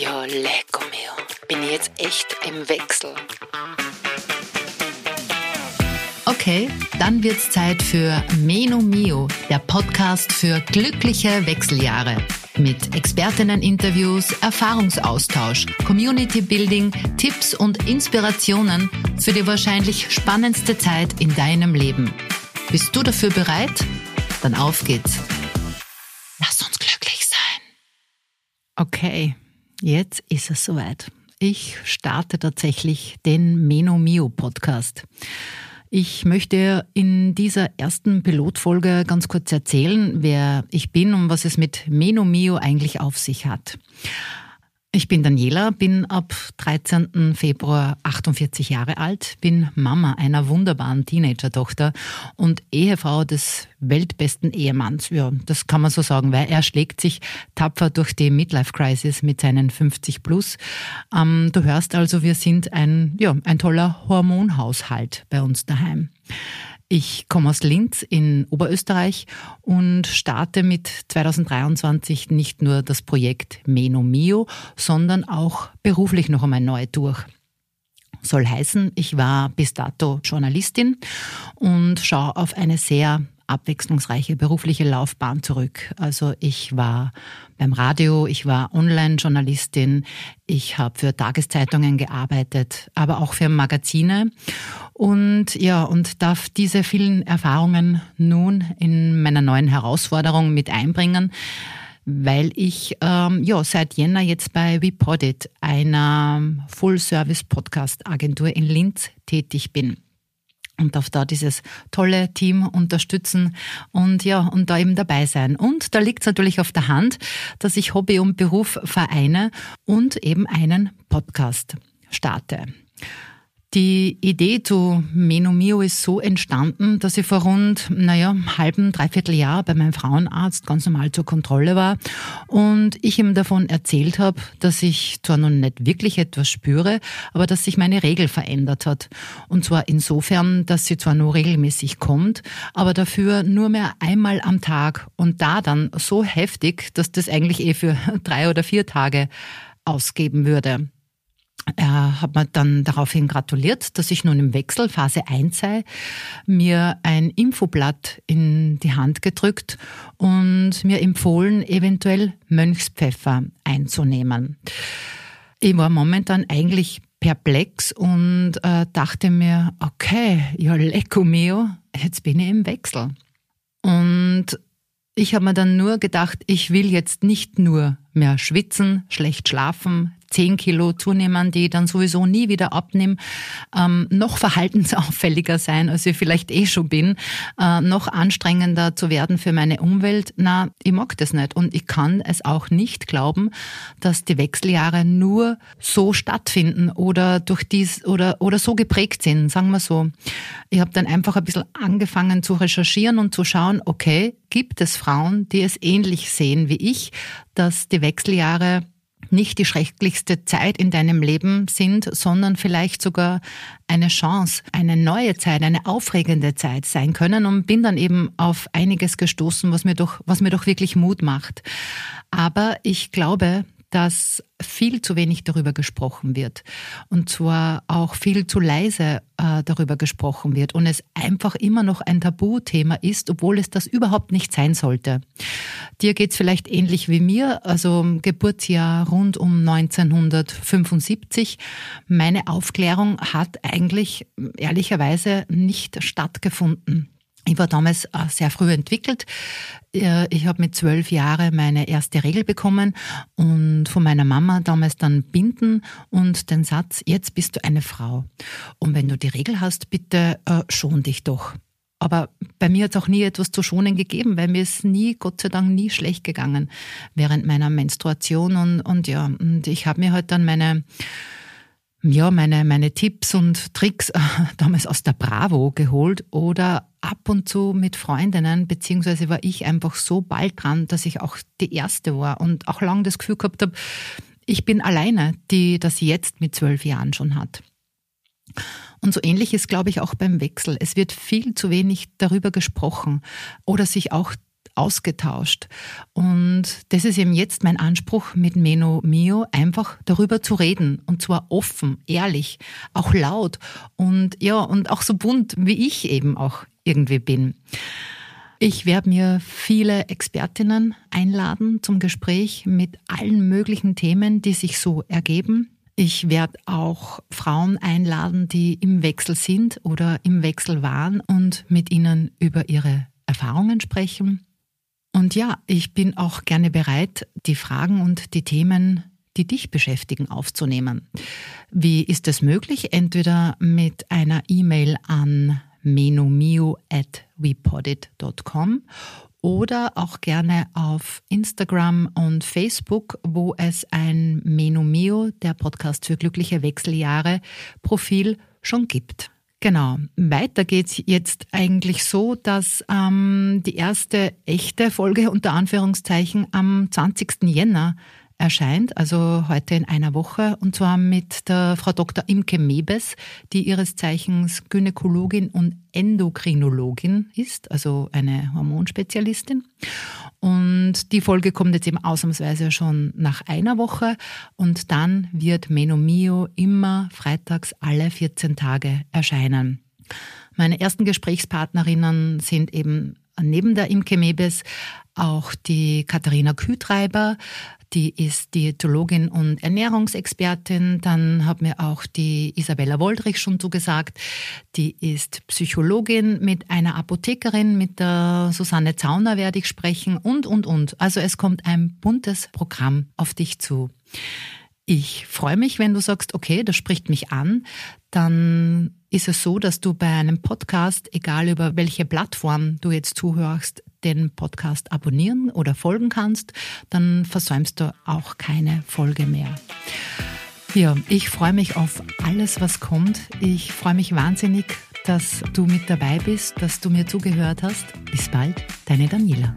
Ja, lecco mio. Bin ich jetzt echt im Wechsel. Okay, dann wird's Zeit für Meno Mio, der Podcast für glückliche Wechseljahre. Mit Expertinnen-Interviews, Erfahrungsaustausch, Community Building, Tipps und Inspirationen für die wahrscheinlich spannendste Zeit in deinem Leben. Bist du dafür bereit? Dann auf geht's. Lass uns glücklich sein. Okay, jetzt ist es soweit. Ich starte tatsächlich den Meno Mio Podcast. Ich möchte in dieser ersten Pilotfolge ganz kurz erzählen, wer ich bin und was es mit Meno Mio eigentlich auf sich hat. Ich bin Daniela, bin ab 13. Februar 48 Jahre alt, bin Mama einer wunderbaren Teenager-Tochter und Ehefrau des weltbesten Ehemanns. Ja, das kann man so sagen, weil er schlägt sich tapfer durch die Midlife-Crisis mit seinen 50 plus. Ähm, du hörst also, wir sind ein, ja, ein toller Hormonhaushalt bei uns daheim. Ich komme aus Linz in Oberösterreich und starte mit 2023 nicht nur das Projekt Meno Mio, sondern auch beruflich noch einmal neu durch. Soll heißen, ich war bis dato Journalistin und schaue auf eine sehr abwechslungsreiche berufliche Laufbahn zurück. Also ich war beim Radio, ich war Online-Journalistin, ich habe für Tageszeitungen gearbeitet, aber auch für Magazine und ja, und darf diese vielen Erfahrungen nun in meiner neuen Herausforderung mit einbringen weil ich ähm, ja seit Jänner jetzt bei WePodit, einer Full-Service-Podcast-Agentur in Linz, tätig bin und darf da dieses tolle Team unterstützen und ja, und da eben dabei sein. Und da liegt es natürlich auf der Hand, dass ich Hobby und Beruf vereine und eben einen Podcast starte. Die Idee zu Menomio ist so entstanden, dass ich vor rund, naja, halben, dreiviertel Jahr bei meinem Frauenarzt ganz normal zur Kontrolle war und ich ihm davon erzählt habe, dass ich zwar noch nicht wirklich etwas spüre, aber dass sich meine Regel verändert hat. Und zwar insofern, dass sie zwar nur regelmäßig kommt, aber dafür nur mehr einmal am Tag und da dann so heftig, dass das eigentlich eh für drei oder vier Tage ausgeben würde. Er hat mir dann daraufhin gratuliert, dass ich nun im Wechsel Phase 1 sei, mir ein Infoblatt in die Hand gedrückt und mir empfohlen, eventuell Mönchspfeffer einzunehmen. Ich war momentan eigentlich perplex und äh, dachte mir, okay, ja lecco mio, jetzt bin ich im Wechsel. Und ich habe mir dann nur gedacht, ich will jetzt nicht nur mehr schwitzen, schlecht schlafen, 10 Kilo zunehmen, die dann sowieso nie wieder abnehme, ähm, noch verhaltensauffälliger sein, als ich vielleicht eh schon bin, äh, noch anstrengender zu werden für meine Umwelt. Na, ich mag das nicht und ich kann es auch nicht glauben, dass die Wechseljahre nur so stattfinden oder durch dies oder oder so geprägt sind, sagen wir so. Ich habe dann einfach ein bisschen angefangen zu recherchieren und zu schauen, okay, gibt es Frauen, die es ähnlich sehen wie ich, dass die Wechseljahre nicht die schrecklichste Zeit in deinem Leben sind, sondern vielleicht sogar eine Chance, eine neue Zeit, eine aufregende Zeit sein können und bin dann eben auf einiges gestoßen, was mir doch, was mir doch wirklich Mut macht. Aber ich glaube, dass viel zu wenig darüber gesprochen wird. Und zwar auch viel zu leise äh, darüber gesprochen wird und es einfach immer noch ein Tabuthema ist, obwohl es das überhaupt nicht sein sollte. Dir geht's vielleicht ähnlich wie mir, also Geburtsjahr rund um 1975. Meine Aufklärung hat eigentlich ehrlicherweise nicht stattgefunden. Ich war damals äh, sehr früh entwickelt. Äh, ich habe mit zwölf Jahren meine erste Regel bekommen und von meiner Mama damals dann Binden und den Satz, jetzt bist du eine Frau. Und wenn du die Regel hast, bitte äh, schon dich doch. Aber bei mir hat es auch nie etwas zu schonen gegeben, weil mir ist nie, Gott sei Dank, nie schlecht gegangen während meiner Menstruation. Und, und ja, und ich habe mir halt dann meine ja, meine, meine Tipps und Tricks äh, damals aus der Bravo geholt oder ab und zu mit Freundinnen, beziehungsweise war ich einfach so bald dran, dass ich auch die Erste war und auch lange das Gefühl gehabt habe, ich bin alleine, die das jetzt mit zwölf Jahren schon hat. Und so ähnlich ist, glaube ich, auch beim Wechsel. Es wird viel zu wenig darüber gesprochen oder sich auch ausgetauscht. Und das ist eben jetzt mein Anspruch mit Meno Mio, einfach darüber zu reden. Und zwar offen, ehrlich, auch laut und ja, und auch so bunt, wie ich eben auch irgendwie bin. Ich werde mir viele Expertinnen einladen zum Gespräch mit allen möglichen Themen, die sich so ergeben. Ich werde auch Frauen einladen, die im Wechsel sind oder im Wechsel waren und mit ihnen über ihre Erfahrungen sprechen. Und ja, ich bin auch gerne bereit, die Fragen und die Themen, die dich beschäftigen, aufzunehmen. Wie ist das möglich? Entweder mit einer E-Mail an menomio at wepodit.com oder auch gerne auf Instagram und Facebook, wo es ein Menomio, der Podcast für glückliche Wechseljahre, Profil schon gibt. Genau. Weiter geht's jetzt eigentlich so, dass ähm, die erste echte Folge unter Anführungszeichen am 20. Jänner erscheint, also heute in einer Woche, und zwar mit der Frau Dr. Imke Mebes, die ihres Zeichens Gynäkologin und Endokrinologin ist, also eine Hormonspezialistin. Und die Folge kommt jetzt eben ausnahmsweise schon nach einer Woche und dann wird Menomio immer freitags alle 14 Tage erscheinen. Meine ersten Gesprächspartnerinnen sind eben neben der Imke Mebes auch die Katharina Kühtreiber, die ist Diätologin und Ernährungsexpertin. Dann hat mir auch die Isabella Woldrich schon zugesagt. Die ist Psychologin mit einer Apothekerin, mit der Susanne Zauner werde ich sprechen und, und, und. Also es kommt ein buntes Programm auf dich zu. Ich freue mich, wenn du sagst, okay, das spricht mich an. Dann ist es so, dass du bei einem Podcast, egal über welche Plattform du jetzt zuhörst, den Podcast abonnieren oder folgen kannst, dann versäumst du auch keine Folge mehr. Ja, ich freue mich auf alles, was kommt. Ich freue mich wahnsinnig, dass du mit dabei bist, dass du mir zugehört hast. Bis bald, deine Daniela.